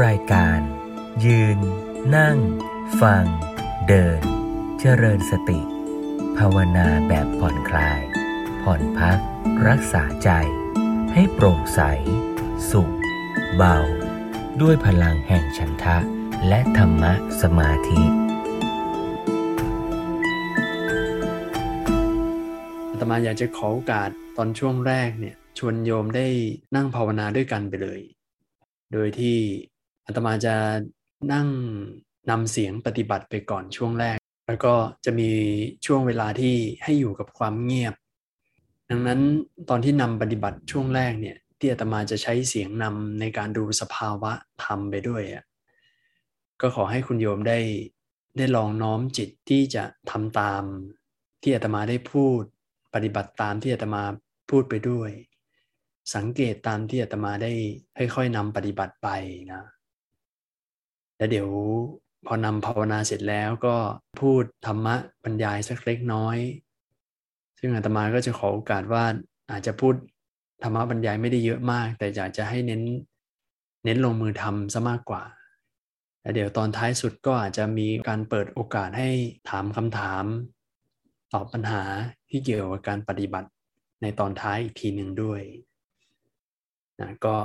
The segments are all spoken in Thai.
รายการ ยืน นั่ง ฟัง เดิน เจริญสติ ภาวนาแบบผ่อนคลาย ผ่อนพัก รักษาใจ ให้โปร่งใส สุข เบา ด้วยพลังแห่งฉันทะ และธรรมะสมาธิอาตมาอยากจะขอโอกาสตอนช่วงแรกเนี่ยชวนโยมได้นั่งภาวนาด้วยกันไปเลย โดยที่ อาตมาจะนั่งนำเสียงปฏิบัติไปก่อนช่วงแรก แล้วก็จะมีช่วงเวลาที่ให้อยู่กับความเงียบ ดังนั้นตอนที่นำปฏิบัติช่วงแรกเนี่ยที่อาตมาจะใช้เสียงนำในการดูสภาวะธรรมไปด้วยอะก็ขอให้คุณโยมได้ได้ลองน้อมจิตที่จะทำตามที่อาตมาได้พูดปฏิบัติตามที่อาตมาพูดไปด้วย สังเกตตามที่อาตมาได้ค่อยๆนำปฏิบัติไปนะ แล้วเดี๋ยวพอนำภาวนาเสร็จแล้วก็พูดธรรมะบรรยายสักเล็กน้อย ซึ่งอาตมาก็จะขอโอกาสว่าอาจจะพูดธรรมะบรรยายไม่ได้เยอะมาก แต่อยากจะให้เน้นเน้นลงมือทำซะมากกว่าแล้วเดี๋ยวตอนท้ายสุดก็อาจจะมีการเปิดโอกาสให้ถามคำถาม ตอบปัญหาที่เกี่ยวกับการปฏิบัติในตอนท้ายอีกทีหนึ่งด้วยนะก็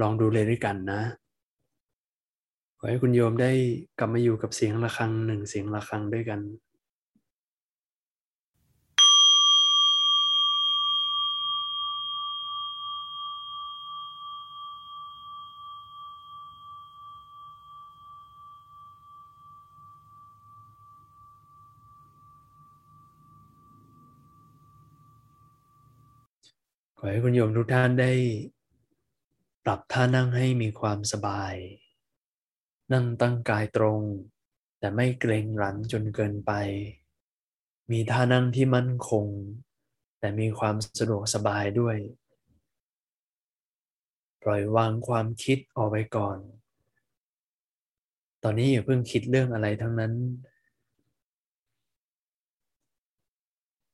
ลองดูเลยด้วยกันนะ ขอให้คุณโยมได้กลับมาอยู่กับเสียงะระฆังหนึ่งเสียงะระฆังด้วยกันขอให้คุณโยมทุกท่านได้ ปรับท่านั่งให้มีความสบาย นั่งตั้งกายตรง แต่ไม่เกรงหลันจนเกินไป มีท่านั่งที่มั่นคง แต่มีความสะดวกสบายด้วย ปล่อยวางความคิดออกไปก่อน ตอนนี้อย่าเพิ่งคิดเรื่องอะไรทั้งนั้น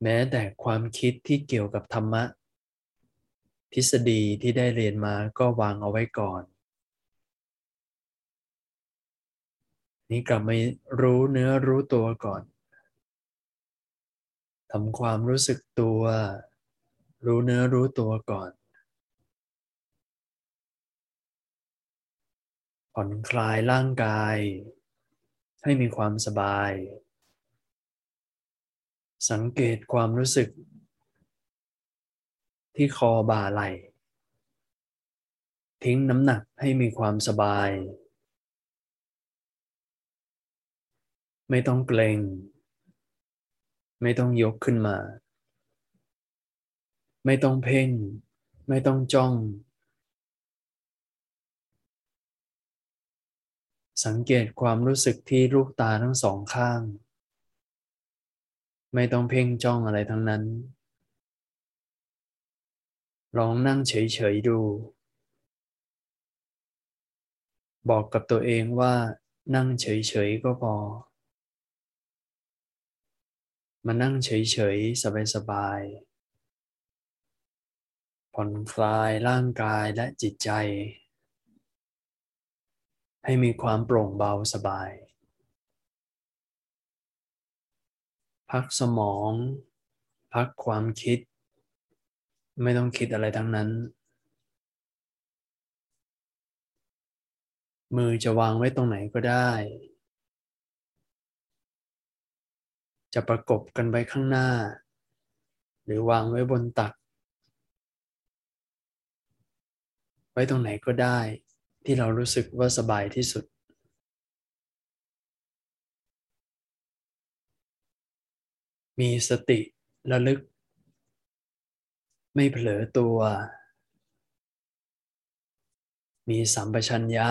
แม้แต่ความคิดที่เกี่ยวกับธรรมะ ทฤษฎีที่ได้เรียนมาก็วางเอาไว้ก่อน นี่กลับมารู้เนื้อรู้ตัวก่อนทำความรู้สึกตัว รู้เนื้อรู้ตัวก่อน ผ่อนคลายร่างกาย ให้มีความสบาย สังเกตความรู้สึก ที่คอบ่าไหล่ ทิ้งน้ำหนักให้มีความสบาย ไม่ต้องเกรงไม่ต้องยกขึ้นมา ไม่ต้องเพ่ง ไม่ต้องจ้อง สังเกตความรู้สึกที่ลูกตาทั้งสองข้าง ไม่ต้องเพ่งจ้องอะไรทั้งนั้น ลองนั่งเฉยๆดู บอกกับตัวเองว่านั่งเฉยๆก็พอ มานั่งเฉยๆ สบายๆ ผ่อนคลายร่างกายและจิตใจ ให้มีความโปร่งเบาสบาย พักสมอง พักความคิด ไม่ต้องคิดอะไรทั้งนั้น มือจะวางไว้ตรงไหนก็ได้ จะประกบกันไว้ข้างหน้า หรือวางไว้บนตัก ไว้ตรงไหนก็ได้ที่เรารู้สึกว่าสบายที่สุด มีสติระลึก ไม่เผลอตัว มีสัมปชัญญะ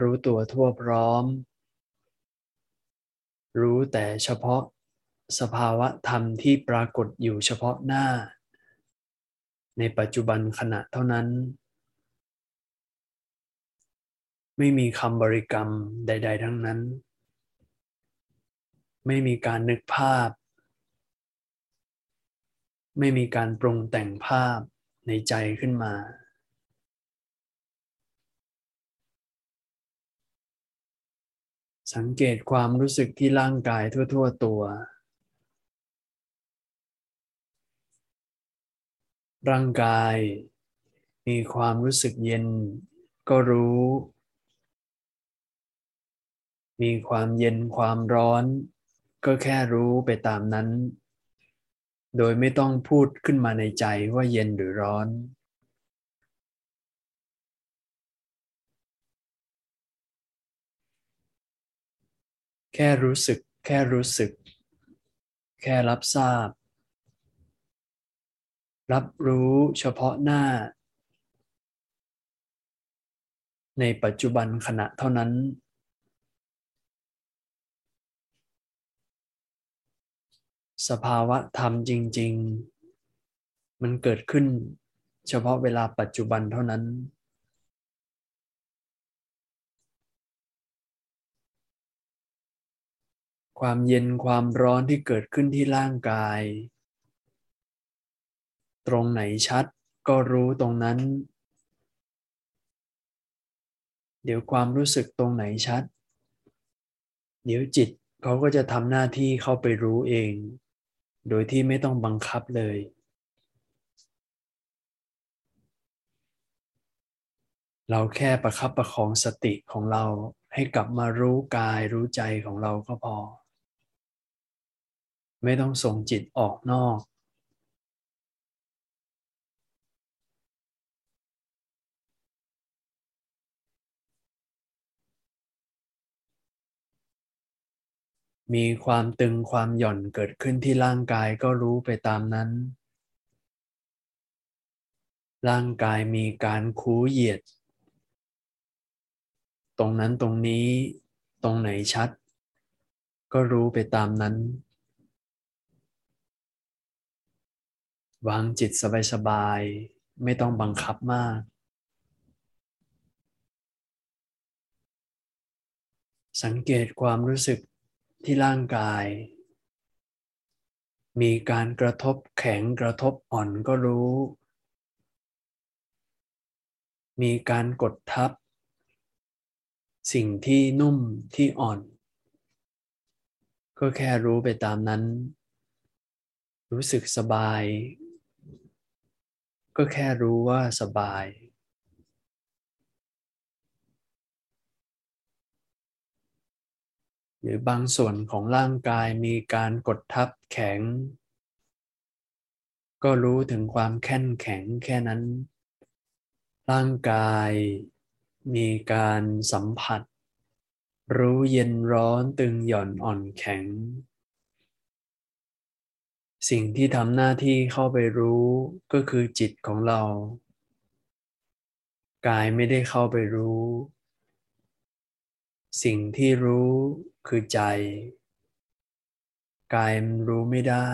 รู้ตัวทั่วพร้อม รู้แต่เฉพาะสภาวะธรรมที่ปรากฏอยู่เฉพาะหน้า ในปัจจุบันขณะเท่านั้น ไม่มีคำบริกรรมใด ๆ ทั้งนั้น ไม่มีการนึกภาพ ไม่มีการปรุงแต่งภาพในใจขึ้นมา สังเกตความรู้สึกที่ร่างกายทั่ว ๆ ตัว ร่างกาย มีความรู้สึกเย็น ก็รู้ มีความเย็นความร้อน ก็แค่รู้ไปตามนั้น โดยไม่ต้องพูดขึ้นมาในใจว่าเย็นหรือร้อน แค่รู้สึก แค่รู้สึก แค่รับทราบ รับรู้เฉพาะหน้า ในปัจจุบันขณะเท่านั้น สภาวะธรรมจริง ๆ มันเกิดขึ้นเฉพาะเวลาปัจจุบันเท่านั้น ความเย็นความร้อนที่เกิดขึ้นที่ร่างกาย ตรงไหนชัดก็รู้ตรงนั้น เดี๋ยวความรู้สึกตรงไหนชัด เดี๋ยวจิตเขาก็จะทำหน้าที่เข้าไปรู้เอง โดยที่ไม่ต้องบังคับเลย เราแค่ประคับประคองสติของเราให้กลับมารู้กายรู้ใจของเราก็พอ ไม่ต้องส่งจิตออกนอก มีความตึงความหย่อนเกิดขึ้นที่ร่างกายก็รู้ไปตามนั้น ร่างกายมีการคูเหยียด ตรงนั้นตรงนี้ตรงไหนชัด ก็รู้ไปตามนั้น วางจิตสบายๆ ไม่ต้องบังคับมาก สังเกตความรู้สึกที่ร่างกาย มีการกระทบแข็งกระทบอ่อนก็รู้ มีการกดทับ สิ่งที่นุ่มที่อ่อน ก็แค่รู้ไปตามนั้น รู้สึกสบาย ก็แค่รู้ว่าสบาย หรือบางส่วนของร่างกายมีการกดทับแข็ง ก็รู้ถึงความแข็งแข็งแค่นั้น ร่างกายมีการสัมผัส รู้เย็นร้อนตึงหย่อนอ่อนแข็ง สิ่งที่ทำหน้าที่เข้าไปรู้ก็คือจิตของเรา กายไม่ได้เข้าไปรู้ สิ่งที่รู้คือใจ กายมันรู้ไม่ได้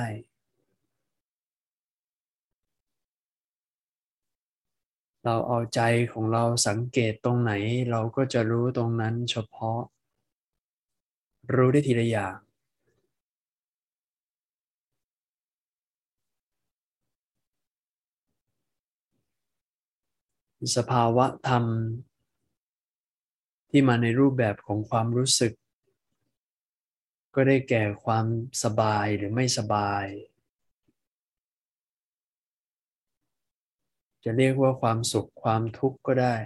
เราเอาใจของเราสังเกตตรงไหนเราก็จะรู้ตรงนั้นเฉพาะ รู้ได้ทีละอย่าง สภาวะธรรม ที่มาในรูปแบบของความรู้สึก ก็ได้แก่ความสบายหรือไม่สบาย จะเรียกว่าความสุขความทุกข์ก็ได้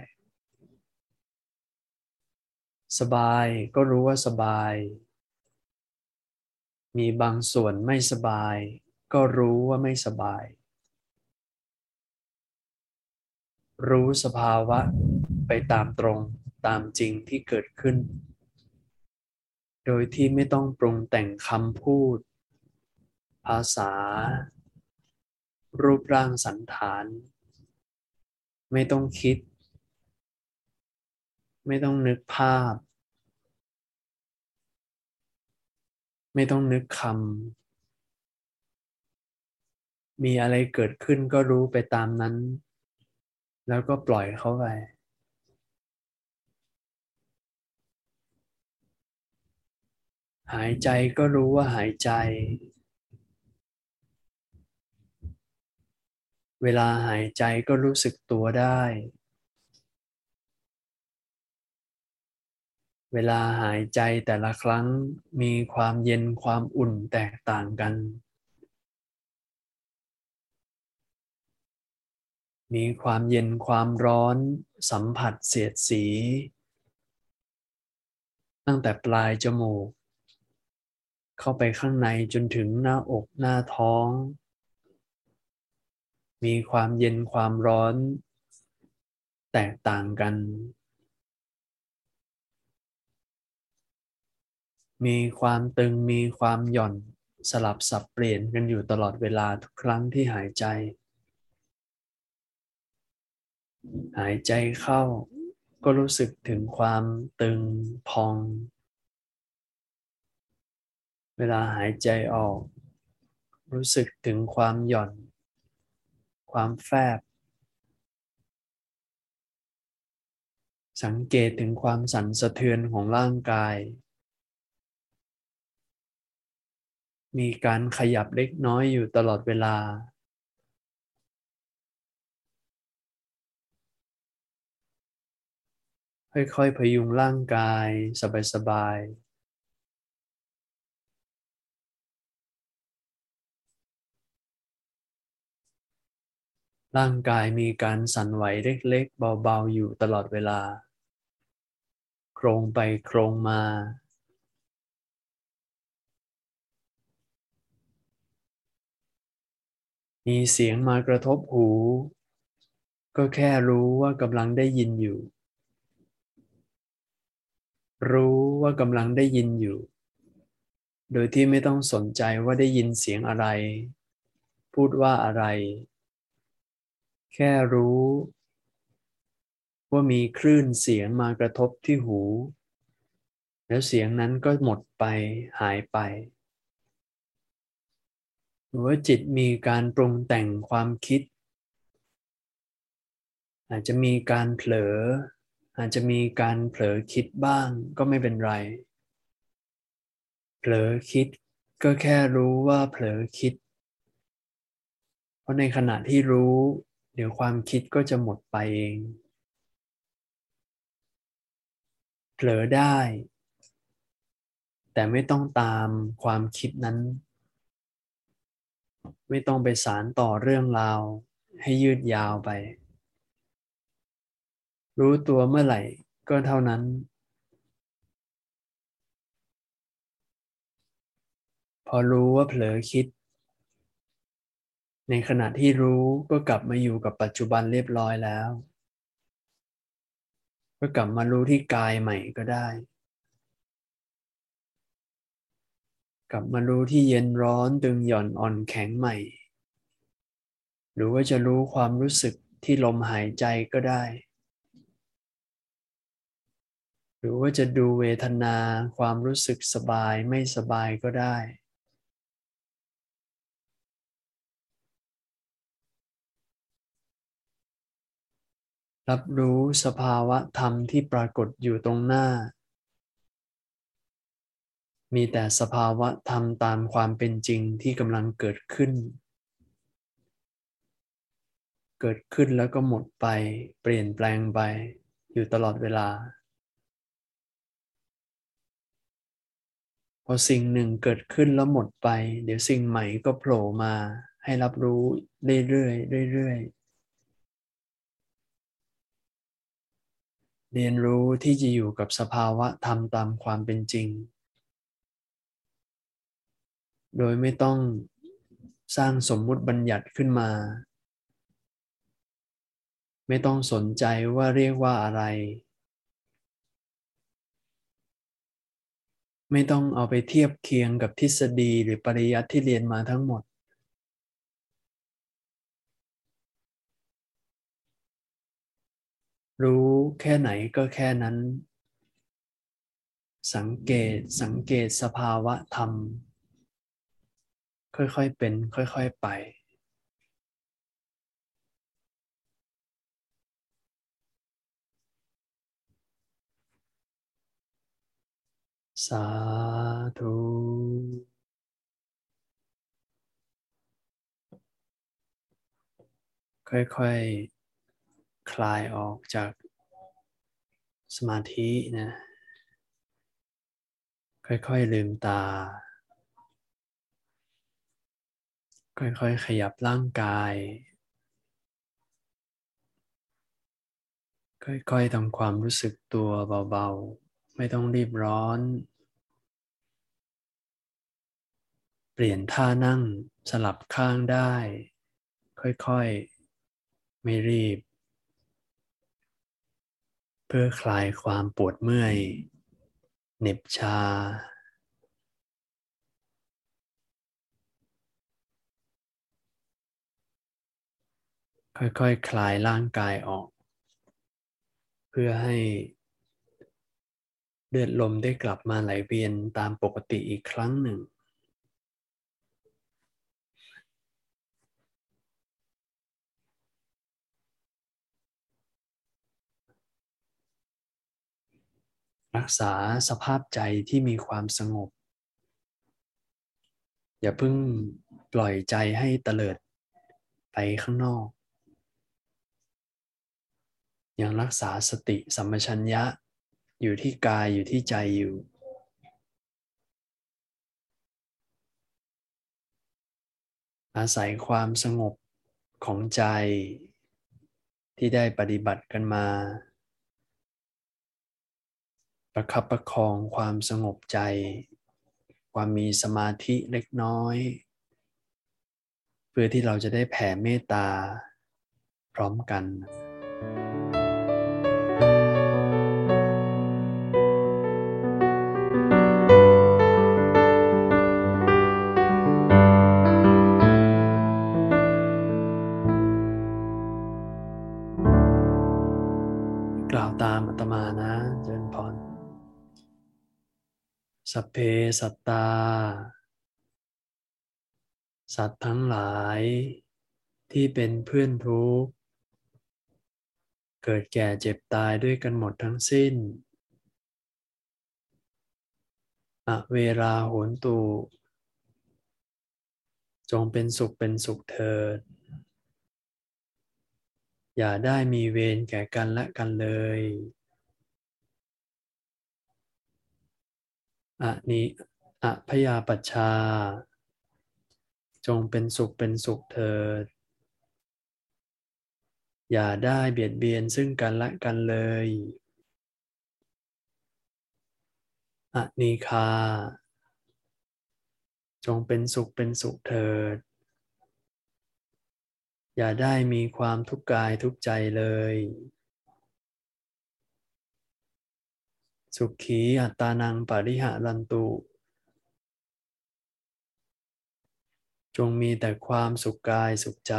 สบายก็รู้ว่าสบาย มีบางส่วนไม่สบาย ก็รู้ว่าไม่สบาย รู้สภาวะไปตามตรงตามจริงที่เกิดขึ้น โดยที่ไม่ต้องปรุงแต่งคำพูด ภาษา รูปร่างสันฐาน ไม่ต้องคิด ไม่ต้องนึกภาพ ไม่ต้องนึกคำมีอะไรเกิดขึ้นก็รู้ไปตามนั้น แล้วก็ปล่อยเขาไป หายใจก็รู้ว่าหายใจ เวลาหายใจก็รู้สึกตัวได้ เวลาหายใจแต่ละครั้งมีความเย็นความอุ่นแตกต่างกัน มีความเย็นความร้อนสัมผัสเสียดสี ตั้งแต่ปลายจมูก เข้าไปข้างในจนถึงหน้าอกหน้าท้อง มีความเย็นความร้อน แตกต่างกัน มีความตึงมีความหย่อนสลับสับเปลี่ยนกันอยู่ตลอดเวลาทุกครั้งที่หายใจ หายใจเข้า ก็รู้สึกถึงความตึงพอง เวลาหายใจออก รู้สึกถึงความหย่อน ความแฟบ สังเกตถึงความสั่นสะเทือนของร่างกาย มีการขยับเล็กน้อยอยู่ตลอดเวลา ค่อยๆพยุงร่างกายสบายๆร่างกายมีการสั่นไหวเล็กๆ เบาๆ อยู่ตลอดเวลา โครงไปโครงมา มีเสียงมากระทบหู ก็แค่รู้ว่ากำลังได้ยินอยู่ รู้ว่ากำลังได้ยินอยู่ โดยที่ไม่ต้องสนใจว่าได้ยินเสียงอะไร พูดว่าอะไร แค่รู้ ว่ามีคลื่นเสียงมากระทบที่หู แล้วเสียงนั้นก็หมดไปหายไป หรือว่าจิตมีการปรุงแต่งความคิด อาจจะมีการเผลอ อาจจะมีการเผลอคิดบ้างก็ไม่เป็นไร เผลอคิดก็แค่รู้ว่าเผลอคิด เพราะในขณะที่รู้ เดี๋ยวความคิดก็จะหมดไปเอง เผลอได้ แต่ไม่ต้องตามความคิดนั้น ไม่ต้องไปสารต่อเรื่องราวให้ยืดยาวไป รู้ตัวเมื่อไหร่ก็เท่านั้น พอรู้ว่าเผลอคิด ในขณะที่รู้ก็กลับมาอยู่กับปัจจุบันเรียบร้อยแล้ว ก็กลับมารู้ที่กายใหม่ก็ได้ กลับมารู้ที่เย็นร้อนตึงหย่อนอ่อนแข็งใหม่ หรือว่าจะรู้ความรู้สึกที่ลมหายใจก็ได้ หรือว่าจะดูเวทนาความรู้สึกสบายไม่สบายก็ได้ รับรู้สภาวะธรรมที่ปรากฏอยู่ตรงหน้า มีแต่สภาวะธรรมตามความเป็นจริงที่กำลังเกิดขึ้น เกิดขึ้นแล้วก็หมดไป เปลี่ยนแปลงไป อยู่ตลอดเวลา พอสิ่งหนึ่งเกิดขึ้นแล้วหมดไป เดี๋ยวสิ่งใหม่ก็โผล่มาให้รับรู้เรื่อยๆเรื่อยๆเรียนรู้ที่จะอยู่กับสภาวะธรรมตามความเป็นจริง โดยไม่ต้องสร้างสมมุติบัญญัติขึ้นมา ไม่ต้องสนใจว่าเรียกว่าอะไร ไม่ต้องเอาไปเทียบเคียงกับทฤษฎีหรือปริยัติที่เรียนมาทั้งหมด รู้แค่ไหนก็แค่นั้น สังเกตสังเกตสภาวะธรรม ค่อยๆเป็น ค่อยๆไป สาธุค่อยๆคลายออกจากสมาธินะ ค่อยๆลืมตา ค่อยๆขยับร่างกาย ค่อยๆทำความรู้สึกตัวเบาๆ ไม่ต้องรีบร้อน เปลี่ยนท่านั่งสลับข้างได้ ค่อยๆ ไม่รีบ เพื่อคลายความปวดเมื่อยเหน็บชา ค่อยๆคคลายร่างกายออก เพื่อให้เลือดลมได้กลับมาไหลเวียนตามปกติอีกครั้งหนึ่ง รักษาสภาพใจที่มีความสงบ อย่าเพิ่งปล่อยใจให้เตลิดไปข้างนอก ยังรักษาสติสัมปชัญญะอยู่ที่กายอยู่ที่ใจอยู่ อาศัยความสงบของใจที่ได้ปฏิบัติกันมา ประคับประคองความสงบใจ ความมีสมาธิเล็กน้อย เพื่อที่เราจะได้แผ่เมตตาพร้อมกัน สัพเพสัตตา สัตว์ทั้งหลายที่เป็นเพื่อนทุกข์เกิดแก่เจ็บตายด้วยกันหมดทั้งสิ้น อเวลาโหนตู จงเป็นสุขเป็นสุขเถิด อย่าได้มีเวรแก่กันและกันเลย อะนิอะพยาปัชชา จงเป็นสุขเป็นสุขเถิด อย่าได้เบียดเบียนซึ่งกันและกันเลยอะนีคา จงเป็นสุขเป็นสุขเถิด อย่าได้มีความทุกข์กายทุกใจเลย สุขีอัตานังปริหารันตุ จงมีแต่ความสุขกายสุขใจ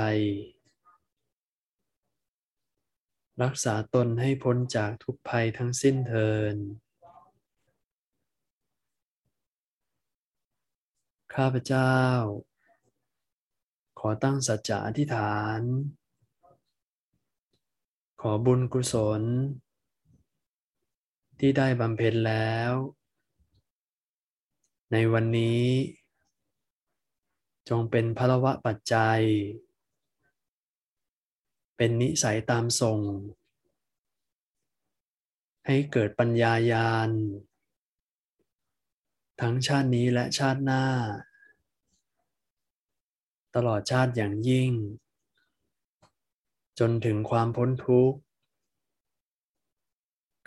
รักษาตนให้พ้นจากทุกภัยทั้งสิ้นเทินข้าพเจ้า ขอตั้งสัจจะอธิษฐาน ขอบุญกุศล ที่ได้บำเพ็ญแล้ว ในวันนี้ จงเป็นพระวะปัจจัย เป็นนิสัยตามส่งให้เกิดปัญญายาณทั้งชาตินี้และชาติหน้า ตลอดชาติอย่างยิ่ง จนถึงความพ้นทุกข์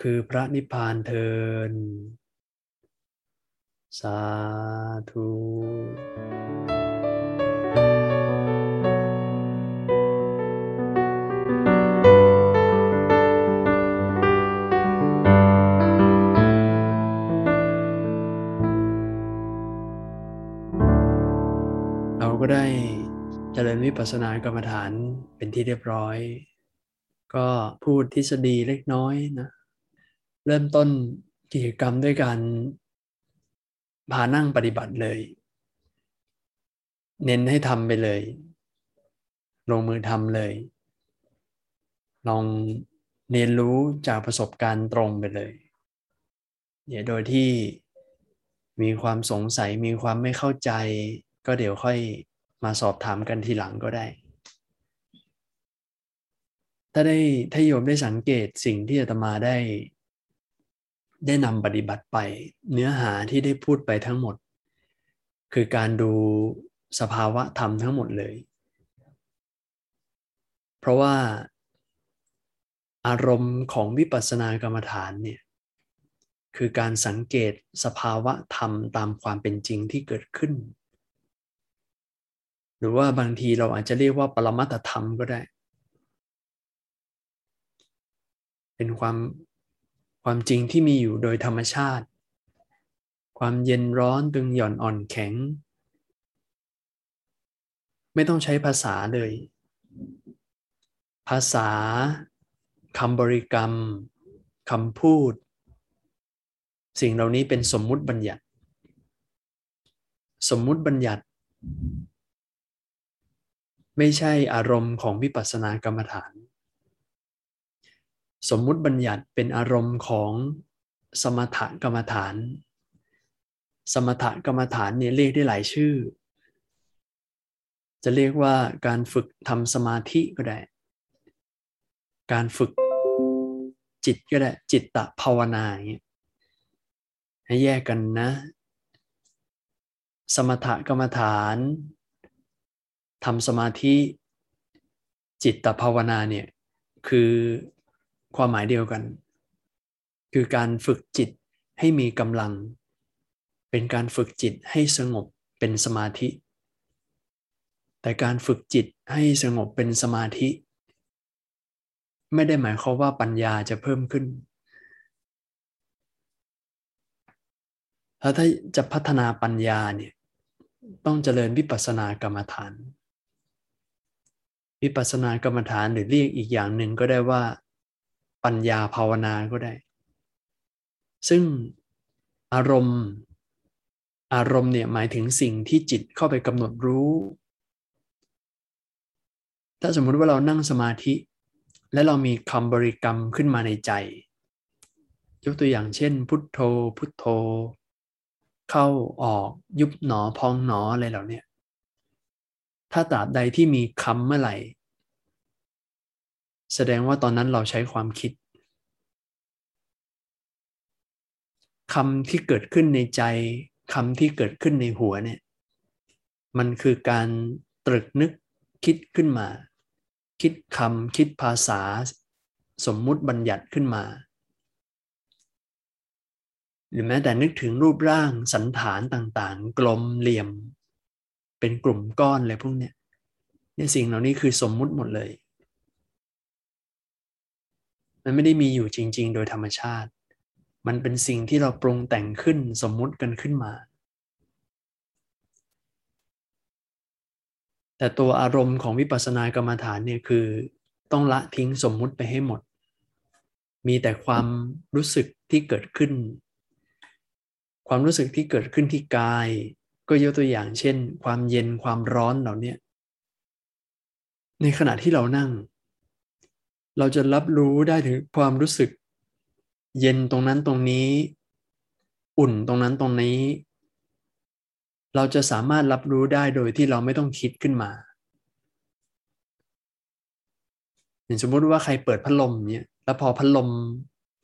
คือพระนิพพานเทิน สาธุเราก็ได้เจริญวิปัสสนากรรมฐานเป็นที่เรียบร้อย ก็พูดทฤษฎีเล็กน้อยนะ เริ่มต้นกิจกรรมด้วยการพานั่งปฏิบัติเลย เน้นให้ทำไปเลย ลงมือทำเลย ลองเรียนรู้จากประสบการณ์ตรงไปเลยเดี๋ยวโดยที่มีความสงสัยมีความไม่เข้าใจ ก็เดี๋ยวค่อยมาสอบถามกันทีหลังก็ได้ ถ้าได้ถ้าโยมได้สังเกตสิ่งที่อาตมาได้ ได้นำปฏิบัติไป เนื้อหาที่ได้พูดไปทั้งหมด คือการดูสภาวะธรรมทั้งหมดเลย เพราะว่าอารมณ์ของวิปัสสนากรรมฐานเนี่ยคือการสังเกตสภาวะธรรมตามความเป็นจริงที่เกิดขึ้น หรือว่าบางทีเราอาจจะเรียกว่าปรมัตธรรมก็ได้ เป็นความ ความจริงที่มีอยู่โดยธรรมชาติ ความเย็นร้อนตึงหย่อนอ่อนแข็ง ไม่ต้องใช้ภาษาเลย ภาษาคำบริกรรมคำพูด สิ่งเหล่านี้เป็นสมมุติบัญญัติ สมมุติบัญญัติ ไม่ใช่อารมณ์ของวิปัสสนากรรมฐาน สมมุติบัญญัติเป็นอารมณ์ของสมถกรรมฐาน สมถกรรมฐานเนี่ยเรียกได้หลายชื่อ จะเรียกว่าการฝึกทำสมาธิก็ได้ การฝึกจิตก็ได้จิตตภาวนาอย่างเงี้ยให้แยกกันนะ สมถกรรมฐานทำสมาธิจิตตภาวนาเนี่ยคือ ความหมายเดียวกัน คือการฝึกจิตให้มีกำลัง เป็นการฝึกจิตให้สงบเป็นสมาธิ แต่การฝึกจิตให้สงบเป็นสมาธิ ไม่ได้หมายความว่าปัญญาจะเพิ่มขึ้นแล้วถ้าจะพัฒนาปัญญาเนี่ยต้องเจริญวิปัสสนากรรมฐาน วิปัสสนากรรมฐานหรือเรียกอีกอย่างหนึ่งก็ได้ว่า ปัญญาภาวนาก็ได้ ซึ่งอารมณ์อารมณ์เนี่ยหมายถึงสิ่งที่จิตเข้าไปกำหนดรู้ ถ้าสมมุติว่าเรานั่งสมาธิ และเรามีคำบริกรรมขึ้นมาในใจ ยกตัวอย่างเช่น พุทโธ พุทโธ เข้าออกยุบหนอพองหนออะไรเหล่านี้ถ้าตราบใดที่มีคำเมื่อไหร่ แสดงว่าตอนนั้นเราใช้ความคิดคำที่เกิดขึ้นในใจคำที่เกิดขึ้นในหัวเนี่ย มันคือการตรึกนึกคิดขึ้นมา คิดคำคิดภาษา สมมุติบัญญัติขึ้นมา หรือแม้แต่นึกถึงรูปร่างสันฐานต่างๆ กลมเหลี่ยม เป็นกลุ่มก้อนอะไรพวกเนี้ยเนี่ยสิ่งเหล่านี้คือสมมุติหมดเลย มันไม่ได้มีอยู่จริง ๆ โดยธรรมชาติ มันเป็นสิ่งที่เราปรุงแต่งขึ้นสมมุติกันขึ้นมา แต่ตัวอารมณ์ของวิปัสสนากรรมฐานเนี่ยคือต้องละทิ้งสมมุติไปให้หมด มีแต่ความรู้สึกที่เกิดขึ้น ความรู้สึกที่เกิดขึ้นที่กาย ก็ยกตัวอย่างเช่น ความเย็นความร้อนเหล่านี้ในขณะที่เรานั่ง เราจะรับรู้ได้ถึงความรู้สึก เย็นตรงนั้นตรงนี้ อุ่นตรงนั้นตรงนี้ เราจะสามารถรับรู้ได้โดยที่เราไม่ต้องคิดขึ้นมาอย่างสมมติว่าใครเปิดพัดลมเนี่ยแล้วพอพัดลม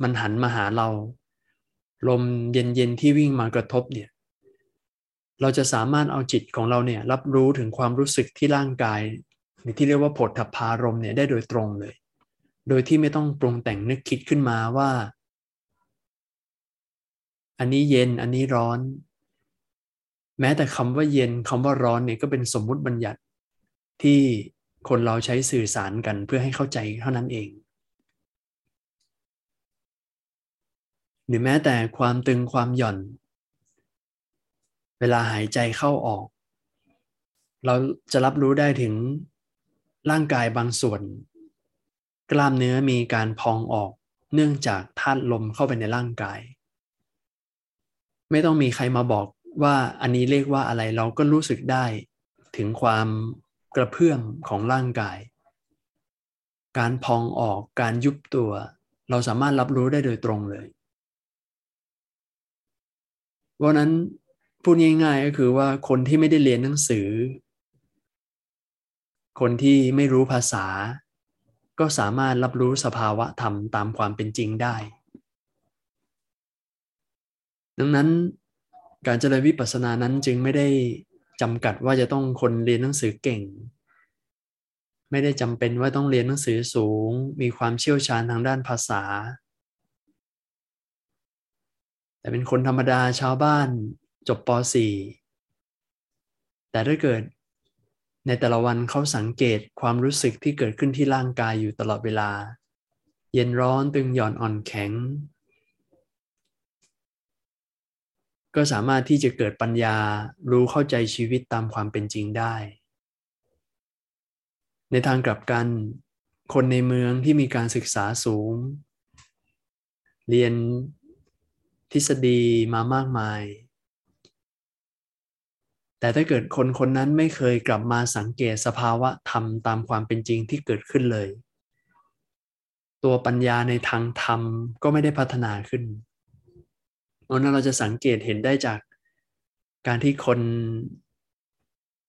มันหันมาหาเรา ลมเย็นๆที่วิ่งมากระทบเนี่ยเราจะสามารถเอาจิตของเราเนี่ยรับรู้ถึงความรู้สึกที่ร่างกายหรือที่เรียกว่าผลทัพพารมเนี่ยได้โดยตรงเลย โดยที่ไม่ต้องปรุงแต่งนึกคิดขึ้นมาว่า อันนี้เย็นอันนี้ร้อน แม้แต่คำว่าเย็นคำว่าร้อนเนี่ยก็เป็นสมมุติบัญญัติที่คนเราใช้สื่อสารกันเพื่อให้เข้าใจเท่านั้นเอง หรือแม้แต่ความตึงความหย่อน เวลาหายใจเข้าออก เราจะรับรู้ได้ถึงร่างกายบางส่วน กล้ามเนื้อมีการพองออก เนื่องจากธาตุลมเข้าไปในร่างกาย ไม่ต้องมีใครมาบอกว่าอันนี้เรียกว่าอะไรเราก็รู้สึกได้ ถึงความกระเพื่อมของร่างกาย การพองออกการยุบตัว เราสามารถรับรู้ได้โดยตรงเลยเพราะนั้นพูดง่ายๆก็คือว่าคนที่ไม่ได้เรียนหนังสือ คนที่ไม่รู้ภาษา ก็สามารถรับรู้สภาวะธรรมตามความเป็นจริงได้ ดังนั้นการเจริญวิปัสสนานั้นจึงไม่ได้จำกัดว่าจะต้องคนเรียนหนังสือเก่ง ไม่ได้จำเป็นว่าต้องเรียนหนังสือสูง มีความเชี่ยวชาญทางด้านภาษา แต่เป็นคนธรรมดาชาวบ้านจบป .4 แต่ถ้าเกิด ในแต่ละวันเขาสังเกตความรู้สึกที่เกิดขึ้นที่ร่างกายอยู่ตลอดเวลา เย็นร้อนตึงหย่อนอ่อนแข็ง ก็สามารถที่จะเกิดปัญญารู้เข้าใจชีวิตตามความเป็นจริงได้ ในทางกลับกัน คนในเมืองที่มีการศึกษาสูง เรียนทฤษฎีมามากมาย แต่ถ้าเกิดคนคนนั้นไม่เคยกลับมาสังเกตสภาวะธรรมตามความเป็นจริงที่เกิดขึ้นเลย ตัวปัญญาในทางธรรมก็ไม่ได้พัฒนาขึ้นเพราะนั้นเราจะสังเกตเห็นได้จากการที่คน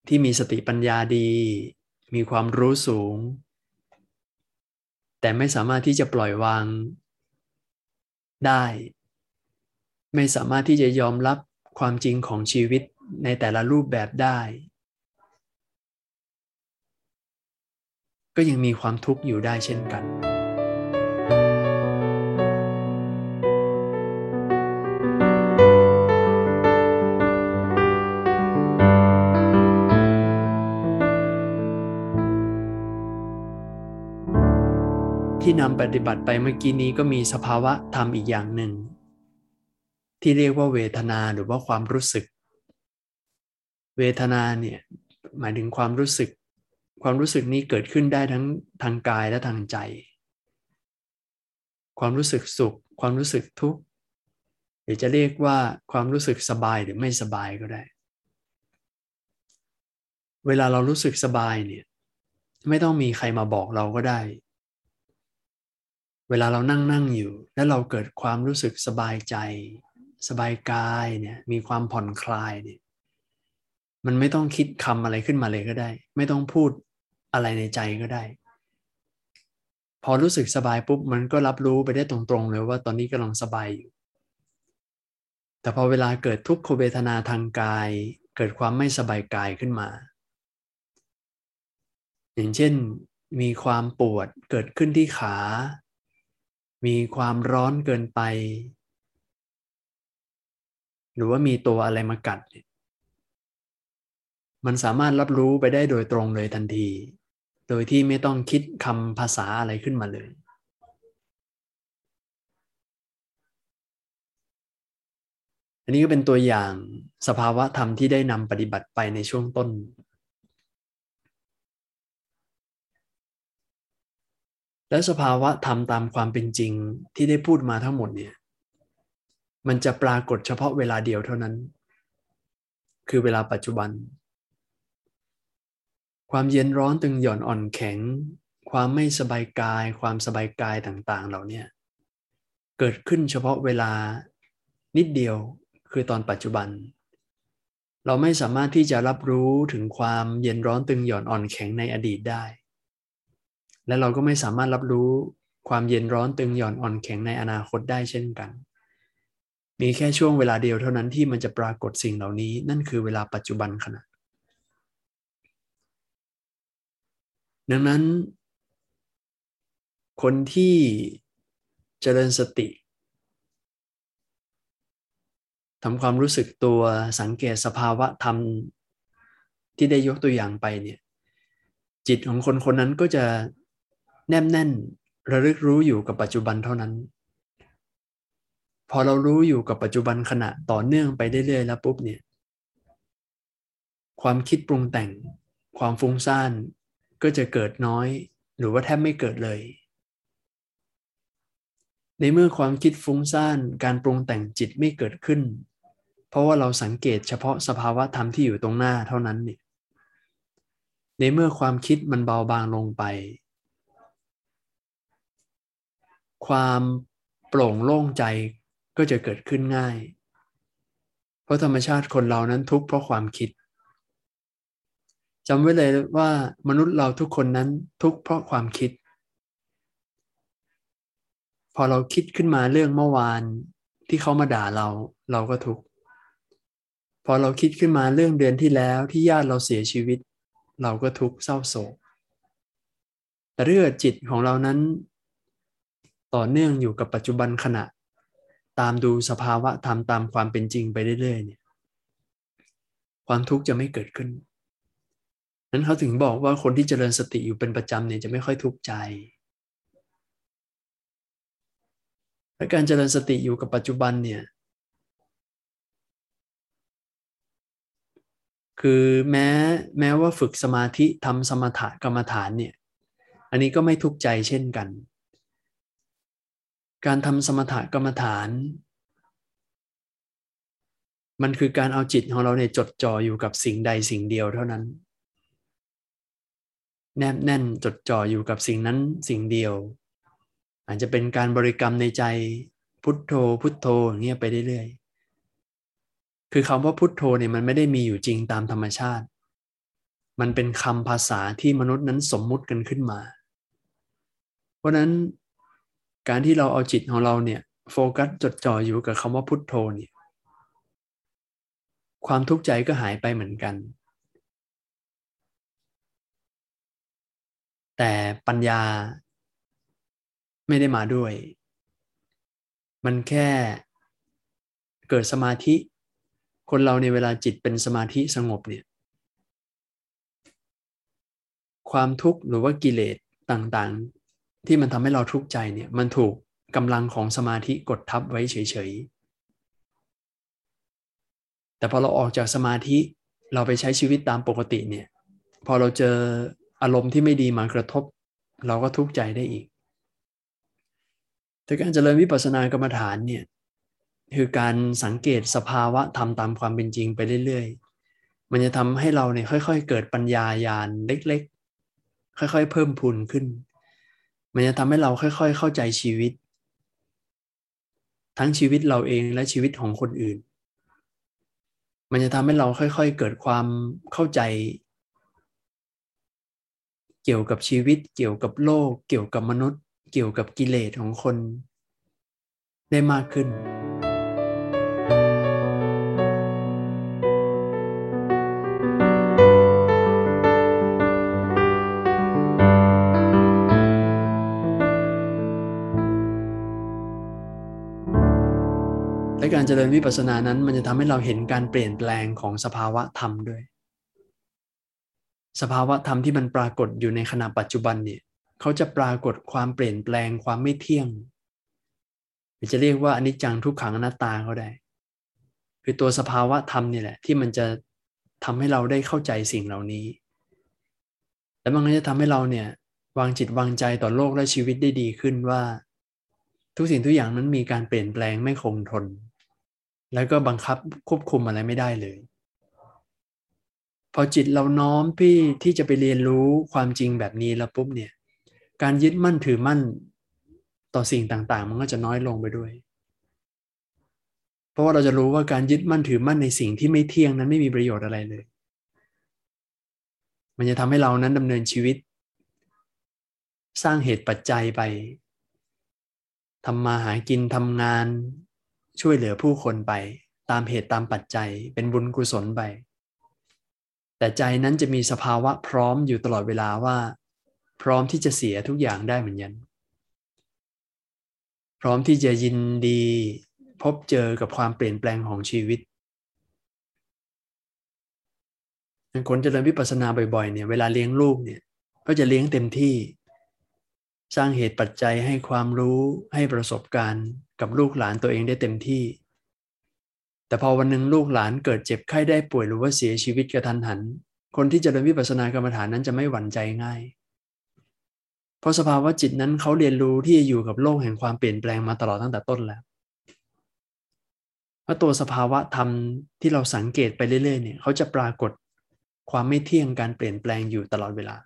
ที่มีสติปัญญาดี มีความรู้สูง แต่ไม่สามารถที่จะปล่อยวางได้ ไม่สามารถที่จะยอมรับความจริงของชีวิต ในแต่ละรูปแบบได้ ก็ยังมีความทุกข์อยู่ได้เช่นกัน ที่นำปฏิบัติไปเมื่อกี้นี้ก็มีสภาวะธรรมอีกอย่างหนึ่ง ที่เรียกว่าเวทนาหรือว่าความรู้สึก เวทนาเนี่ยหมายถึงความรู้สึก ความรู้สึกนี้เกิดขึ้นได้ทั้งทางกายและทางใจ ความรู้สึกสุข ความรู้สึกทุกข์หรือจะเรียกว่าความรู้สึกสบายหรือไม่สบายก็ได้ เวลาเรารู้สึกสบายเนี่ยไม่ต้องมีใครมาบอกเราก็ได้ เวลาเรานั่งนั่งอยู่ แล้วเราเกิดความรู้สึกสบายใจ สบายกายเนี่ยมีความผ่อนคลายเนี่ย มันไม่ต้องคิดคำอะไรขึ้นมาเลยก็ได้ ไม่ต้องพูดอะไรในใจก็ได้ พอรู้สึกสบายปุ๊บมันก็รับรู้ไปได้ตรงๆเลยว่าตอนนี้กำลังสบายอยู่ แต่พอเวลาเกิดทุกขเวทนาทางกาย เกิดความไม่สบายกายขึ้นมา อย่างเช่นมีความปวดเกิดขึ้นที่ขา มีความร้อนเกินไป หรือว่ามีตัวอะไรมากัดเนี่ย มันสามารถรับรู้ไปได้โดยตรงเลยทันที โดยที่ไม่ต้องคิดคำภาษาอะไรขึ้นมาเลย อันนี้ก็เป็นตัวอย่างสภาวะธรรมที่ได้นำปฏิบัติไปในช่วงต้น และสภาวะธรรมตามความเป็นจริงที่ได้พูดมาทั้งหมดเนี่ย มันจะปรากฏเฉพาะเวลาเดียวเท่านั้น คือเวลาปัจจุบัน ความเย็นร้อนตึงหย่อนอ่อนแข็ง ความไม่สบายกาย ความสบายกายต่างๆ เหล่านี้เกิดขึ้นเฉพาะเวลานิดเดียวคือตอนปัจจุบัน เราไม่สามารถที่จะรับรู้ถึงความเย็นร้อนตึงหย่อนอ่อนแข็งในอดีตได้ และเราก็ไม่สามารถรับรู้ความเย็นร้อนตึงหย่อนอ่อนแข็งในอนาคตได้เช่นกัน มีแค่ช่วงเวลาเดียวเท่านั้นที่มันจะปรากฏสิ่งเหล่านี้ นั่นคือเวลาปัจจุบันขณะ ดังนั้น คนที่เจริญสติทำความรู้สึกตัวสังเกตสภาวะธรรมที่ได้ยกตัวอย่างไปเนี่ยจิตของคนคนนั้นก็จะแนบแน่นระลึกรู้อยู่กับปัจจุบันเท่านั้น พอเรารู้อยู่กับปัจจุบันขณะต่อเนื่องไปเรื่อยๆแล้วปุ๊บเนี่ย ความคิดปรุงแต่ง ความฟุ้งซ่าน ก็จะเกิดน้อย หรือว่าแทบไม่เกิดเลย ในเมื่อความคิดฟุ้งซ่านการปรุงแต่งจิตไม่เกิดขึ้น เพราะว่าเราสังเกตเฉพาะสภาวะธรรมที่อยู่ตรงหน้าเท่านั้นเนี่ยในเมื่อความคิดมันเบาบางลงไป ความโปร่งโล่งใจก็จะเกิดขึ้นง่าย เพราะธรรมชาติคนเรานั้นทุกข์เพราะความคิด จำไว้เลยว่ามนุษย์เราทุกคนนั้นทุกเพราะความคิด พอเราคิดขึ้นมาเรื่องเมื่อวานที่เขามาด่าเรา เราก็ทุกข์พอเราคิดขึ้นมาเรื่องเดือนที่แล้วที่ญาติเราเสียชีวิต เราก็ทุกข์เศร้าโศก แต่เรื่องจิตของเรานั้น ต่อเนื่องอยู่กับปัจจุบันขณะ ตามดูสภาวะธรรมตามความเป็นจริงไปเรื่อยๆเนี่ยความทุกข์จะไม่เกิดขึ้น นั้นเขาถึงบอกว่าคนที่เจริญสติอยู่เป็นประจำเนี่ยจะไม่ค่อยทุกข์ใจ และการเจริญสติอยู่กับปัจจุบันเนี่ย คือแม้แม้ว่าฝึกสมาธิทำสมถะกรรมฐานเนี่ย อันนี้ก็ไม่ทุกข์ใจเช่นกัน การทำสมถะกรรมฐาน มันคือการเอาจิตของเราเนี่ยจดจ่ออยู่กับสิ่งใดสิ่งเดียวเท่านั้น แนบแน่นจดจ่ออยู่กับสิ่งนั้นสิ่งเดียว อาจจะเป็นการบริกรรมในใจพุทโธพุทโธอย่างเงี้ยไปเรื่อยๆคือคำว่าพุทโธเนี่ยมันไม่ได้มีอยู่จริงตามธรรมชาติ มันเป็นคำภาษาที่มนุษย์นั้นสมมุติกันขึ้นมา เพราะนั้นการที่เราเอาจิตของเราเนี่ยโฟกัสจดจ่ออยู่กับคำว่าพุทโธเนี่ยความทุกข์ใจก็หายไปเหมือนกัน แต่ปัญญาไม่ได้มาด้วย มันแค่เกิดสมาธิ คนเราในเวลาจิตเป็นสมาธิสงบเนี่ย ความทุกข์หรือว่ากิเลสต่างๆ ที่มันทำให้เราทุกข์ใจเนี่ย มันถูกกำลังของสมาธิกดทับไว้เฉยๆ แต่พอเราออกจากสมาธิเราไปใช้ชีวิตตามปกติเนี่ย พอเราเจอ อารมณ์ที่ไม่ดีมากระทบ เราก็ทุกข์ใจได้อีก แต่การเจริญวิปัสสนากรรมฐานเนี่ยคือการสังเกตสภาวะธรรมตามความเป็นจริงไปเรื่อยๆ มันจะทำให้เราเนี่ยค่อยๆ เกิดปัญญาญาณเล็กๆ ค่อยๆ เพิ่มพูนขึ้น มันจะทำให้เราค่อยๆ เข้าใจชีวิต ทั้งชีวิตเราเองและชีวิตของคนอื่น มันจะทำให้เราค่อยๆ เกิดความเข้าใจ เกี่ยวกับชีวิต เกี่ยวกับโลก เกี่ยวกับมนุษย์ เกี่ยวกับกิเลสของคน ได้มากขึ้น และการเจริญวิปัสสนานั้นมันจะทำให้เราเห็นการเปลี่ยนแปลงของสภาวะธรรมด้วย สภาวะธรรมที่มันปรากฏอยู่ในขณะปัจจุบันเนี่ยเขาจะปรากฏความเปลี่ยนแปลงความไม่เที่ยงหรือจะเรียกว่าอนิจจังทุกขังอนัตตาเขาได้ คือตัวสภาวะธรรมนี่แหละ ที่มันจะทำให้เราได้เข้าใจสิ่งเหล่านี้ แล้วมันก็จะทำให้เราเนี่ยวางจิตวางใจต่อโลกและชีวิตได้ดีขึ้นว่า ทุกสิ่งทุกอย่างนั้นมีการเปลี่ยนแปลงไม่คงทน แล้วก็บังคับควบคุมอะไรไม่ได้เลย พอจิตเราน้อมพี่ที่จะไปเรียนรู้ความจริงแบบนี้แล้วปุ๊บเนี่ย การยึดมั่นถือมั่นต่อสิ่งต่างๆ มันก็จะน้อยลงไปด้วย เพราะว่าเราจะรู้ว่าการยึดมั่นถือมั่นในสิ่งที่ไม่เที่ยงนั้นไม่มีประโยชน์อะไรเลย มันจะทำให้เรานั้นดำเนินชีวิต สร้างเหตุปัจจัยไปทำมาหากินทำงานช่วยเหลือผู้คนไป ตามเหตุตามปัจจัย เป็นบุญกุศลไป แต่ใจนั้นจะมีสภาวะพร้อมอยู่ตลอดเวลาว่า พร้อมที่จะเสียทุกอย่างได้เหมือนกัน พร้อมที่จะยินดี พบเจอกับความเปลี่ยนแปลงของชีวิตคนจะเริญวิปัสสนาบ่อยๆเนี่ยเวลาเลี้ยงลูกเนี่ยก็จะเลี้ยงเต็มที่ สร้างเหตุปัจจัยให้ความรู้ให้ประสบการณ์กับลูกหลานตัวเองได้เต็มที่ แต่พอวันหนึ่งลูกหลานเกิดเจ็บไข้ได้ป่วยหรือว่าเสียชีวิตกระทันหัน คนที่จะเรียนวิปัสสนากรรมฐานนั้นจะไม่หวั่นใจง่าย เพราะสภาวะจิตนั้นเขาเรียนรู้ที่จะอยู่กับโลกแห่งความเปลี่ยนแปลงมาตลอดตั้งแต่ต้นแล้วเพราะตัวสภาวะธรรมที่เราสังเกตไปเรื่อยๆเนี่ยเขาจะปรากฏความไม่เที่ยงการเปลี่ยนแปลงอยู่ตลอดเวลา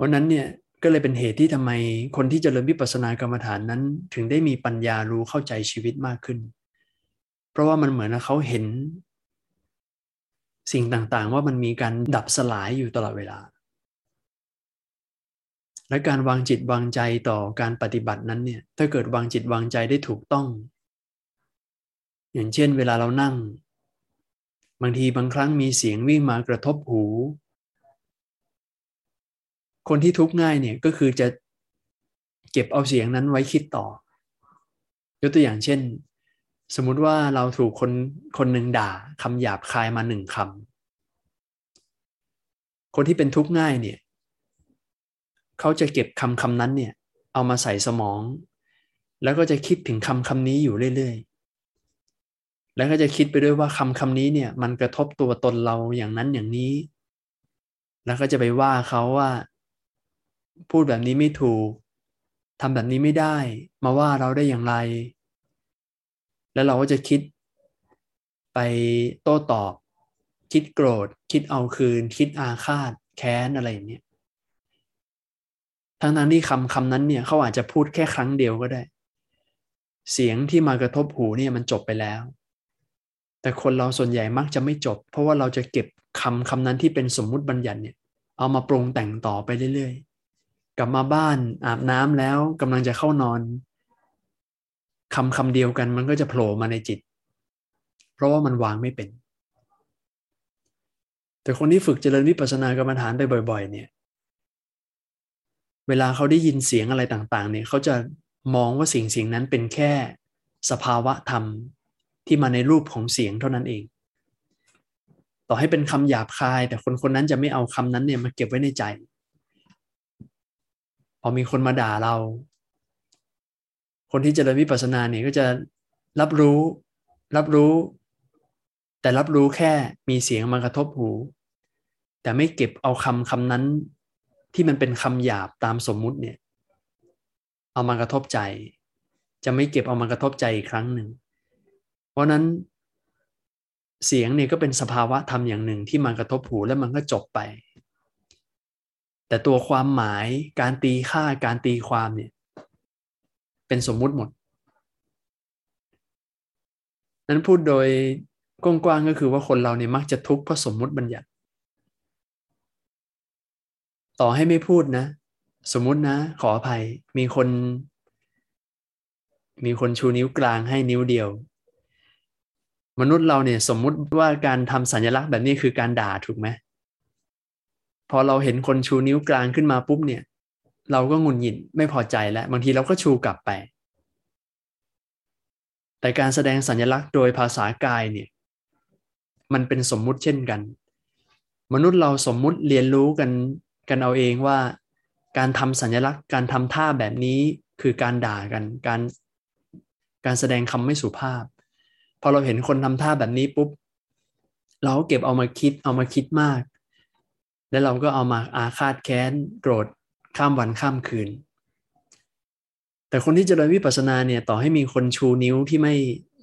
วันนั้นเนี่ย ก็เลยเป็นเหตุที่ทำไมคนที่จเจริญวิปัสสนากรรมฐานนั้น ถึงได้มีปัญญารู้เข้าใจชีวิตมากขึ้น เพราะว่ามันเหมือนเขาเห็น สิ่งต่างๆ ว่ามันมีการดับสลายอยู่ตลอดเวลา และการวางจิตวางใจต่อการปฏิบัตินั้นเนี่ยถ้าเกิดวางจิตวางใจได้ถูกต้อง อย่างเช่น เวลาเรานั่ง บางทีบางครั้งมีเสียงวิ่งมากระทบหู คนที่ทุกข์ง่ายเนี่ยก็คือจะเก็บเอาเสียงนั้นไว้คิดต่อ ยกตัวอย่างเช่น สมมุติว่าเราถูกคนคนหนึ่งด่าคำหยาบคายมาหนึ่งคำคนที่เป็นทุกข์ง่ายเนี่ยเขาจะเก็บคำคำนั้นเนี่ยเอามาใส่สมอง แล้วก็จะคิดถึงคำคำนี้อยู่เรื่อยๆ แล้วก็จะคิดไปด้วยว่าคำคำนี้เนี่ยมันกระทบตัวตนเราอย่างนั้นอย่างนี้ แล้วก็จะไปว่าเขาว่า พูดแบบนี้ไม่ถูกทำแบบนี้ไม่ได้ มาว่าเราได้อย่างไร แล้วเราก็จะคิดไปโต้ตอบ คิดโกรธ คิดเอาคืน คิดอาฆาต แค้นอะไรอย่างเนี้ยทั้งนั้นที่คำคำนั้นเนี่ยเขาอาจจะพูดแค่ครั้งเดียวก็ได้ เสียงที่มากระทบหูเนี่ยมันจบไปแล้ว แต่คนเราส่วนใหญ่มักจะไม่จบ เพราะว่าเราจะเก็บคำคำนั้นที่เป็นสมมุติบัญญัติเนี่ยเอามาปรุงแต่งต่อไปเรื่อยๆ กลับมาบ้านอาบน้ำแล้วกำลังจะเข้านอนคำคำเดียวกันมันก็จะโผล่มาในจิต เพราะว่ามันวางไม่เป็น แต่คนที่ฝึกเจริญวิปัสสนากรรมฐานไปบ่อย ๆ เนี่ย เวลาเขาได้ยินเสียงอะไรต่าง ๆ เนี่ยเขาจะมองว่าสิ่งสิ่งนั้นเป็นแค่สภาวะธรรมที่มาในรูปของเสียงเท่านั้นเอง ต่อให้เป็นคำหยาบคาย แต่คนคนนั้นจะไม่เอาคำนั้นเนี่ยมาเก็บไว้ในใจ อมีคนมาด่าเรา คนที่เจริญวิปัสสนาเนี่ยก็จะรับรู้ รับรู้ แต่รับรู้แค่มีเสียงมากระทบหู แต่ไม่เก็บเอาคำคำนั้น ที่มันเป็นคำหยาบตามสมมุติเนี่ย เอามากระทบใจ จะไม่เก็บเอามากระทบใจอีกครั้งหนึ่ง เพราะนั้นเสียงเนี่ยก็เป็นสภาวะธรรมอย่างหนึ่งที่มากระทบหูแล้วมันก็จบไป แต่ตัวความหมายการตีค่าการตีความเนี่ย เป็นสมมุติหมด นั้นพูดโดยกว้างๆก็คือว่าคนเราเนี่ยมักจะทุกข์เพราะสมมุติบัญญัติ ต่อให้ไม่พูดนะ สมมุตินะ ขออภัยมีคน มีคนชูนิ้วกลางให้นิ้วเดียว มนุษย์เราเนี่ยสมมุติว่าการทำสัญลักษณ์แบบนี้คือการด่าถูกไหม พอเราเห็นคนชูนิ้วกลางขึ้นมาปุ๊บเนี่ย เราก็งุนหงิดไม่พอใจแล้ว บางทีเราก็ชูกลับไป แต่การแสดงสัญลักษณ์โดยภาษากายเนี่ย มันเป็นสมมุติเช่นกัน มนุษย์เราสมมุติเรียนรู้กันกันเอาเองว่า การทำสัญลักษณ์ การทำท่าแบบนี้คือการด่ากัน การการแสดงคำไม่สุภาพ พอเราเห็นคนทำท่าแบบนี้ปุ๊บ เราก็เก็บเอามาคิดเอามาคิดมาก แล้วเราก็เอามาอาฆาตแค้นโกรธข้ามวันข้ามคืน แต่คนที่เจริญวิปัสสนาเนี่ยต่อให้มีคนชูนิ้วที่ไม่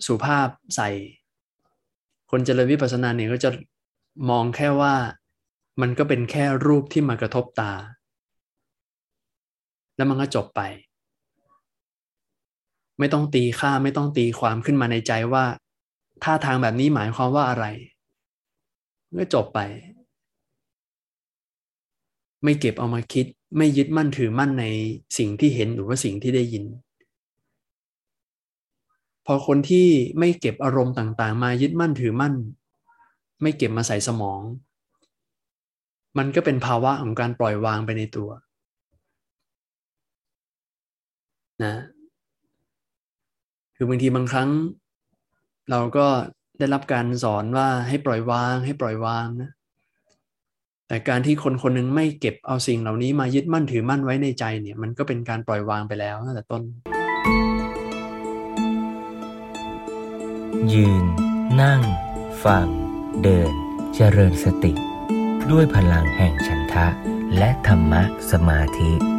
สุภาพใส่ คนเจริญวิปัสสนาเนี่ยก็จะมองแค่ว่ามันก็เป็นแค่รูปที่มากระทบตา แล้วมันก็จบไป ไม่ต้องตีค่าไม่ต้องตีความขึ้นมาในใจว่าท่าทางแบบนี้หมายความว่าอะไรก็จบไป ไม่เก็บเอามาคิด ไม่ยึดมั่นถือมั่นในสิ่งที่เห็นหรือว่าสิ่งที่ได้ยิน พอคนที่ไม่เก็บอารมณ์ต่างๆ มายึดมั่นถือมั่น ไม่เก็บมาใส่สมอง มันก็เป็นภาวะของการปล่อยวางไปในตัวนะคือบางทีบางครั้ง เราก็ได้รับการสอนว่าให้ปล่อยวาง ให้ปล่อยวางนะ แต่การที่คนคนนึงไม่เก็บเอาสิ่งเหล่านี้มายึดมั่นถือมั่นไว้ในใจเนี่ยมันก็เป็นการปล่อยวางไปแล้วตั้งแต่ต้น ยืน นั่ง ฟัง เดิน เจริญสติ ด้วยพลังแห่งฉันทะ และธรรมะสมาธิ